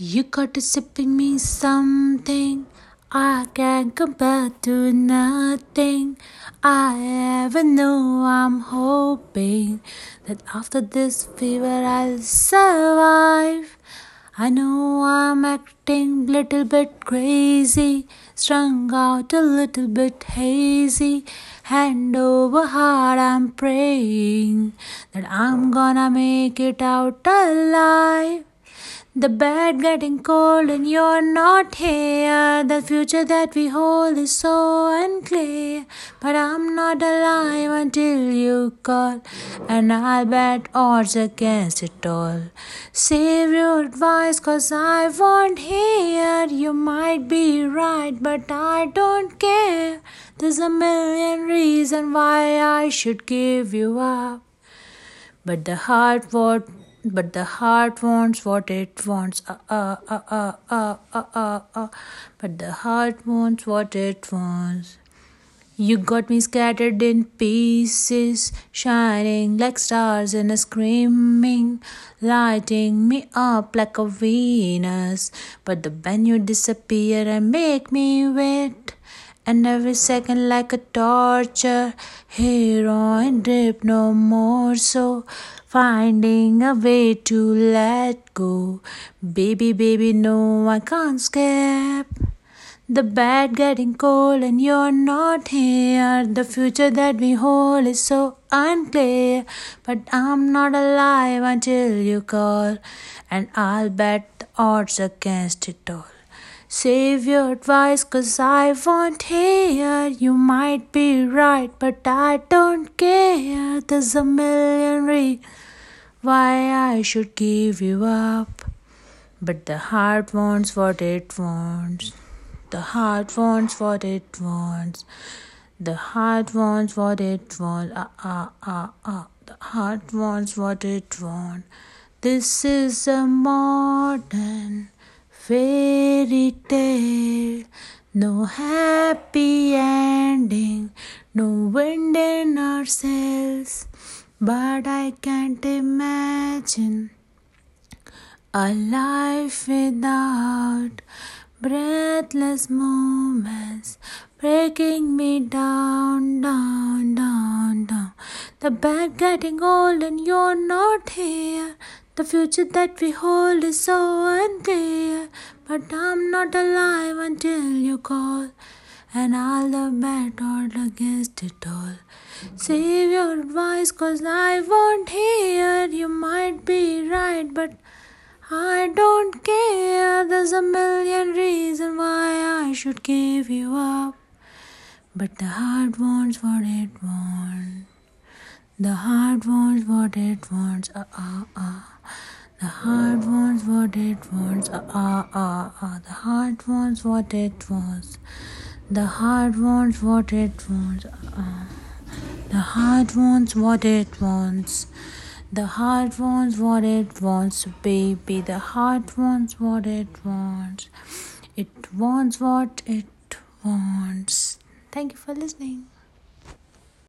You got to sipping me something I can't compare to nothing I ever knew. I'm hoping that after this fever I'll survive. I know I'm acting little bit crazy, strung out a little bit hazy. Hand over heart, I'm praying that I'm gonna make it out alive. The bed getting cold and you're not here. The future that we hold is so unclear. But I'm not alive until you call, and I'll bet odds against it all. Save your advice, cause I won't hear. You might be right, but I don't care. There's a million reasons why I should give you up. But the heart won't but the heart wants what it wants. Uh, uh, uh, uh, uh, uh, uh, uh. But the heart wants what it wants. You got me scattered in pieces, shining like stars in a screaming, lighting me up like a Venus. But the when you disappear and make me wait, and every second like a torture, heroin drip no more. So finding a way to let go. Baby, baby, no, I can't skip. The bed getting cold and you're not here. The future that we hold is so unclear. But I'm not alive until you call, and I'll bet the odds against it all. Save your advice, cause I won't hear. You might be right, but I don't care. There's a million reasons why I should give you up. But the heart wants what it wants. The heart wants what it wants. The heart wants what it wants. Ah, ah, ah, ah. The heart wants what it wants. This is a modern fairy tale. No happy ending, no wind in our sails. But I can't imagine a life without breathless moments breaking me down, down, down, down. The bed getting old and you're not here. The future that we hold is so unclear. But I'm not alive until you call and I'll have bet against it all. Save your advice, cause I won't hear. You might be right, but I don't care. There's a million reasons why I should give you up. But the heart wants what it wants. The heart wants what it wants. Ah, ah, ah. The heart wants what it wants. Ah, ah, ah, ah. The heart wants what it wants. The heart wants what it wants. Uh, the heart wants what it wants. The heart wants what it wants, baby. The heart wants what it wants. It wants what it wants. Thank you for listening.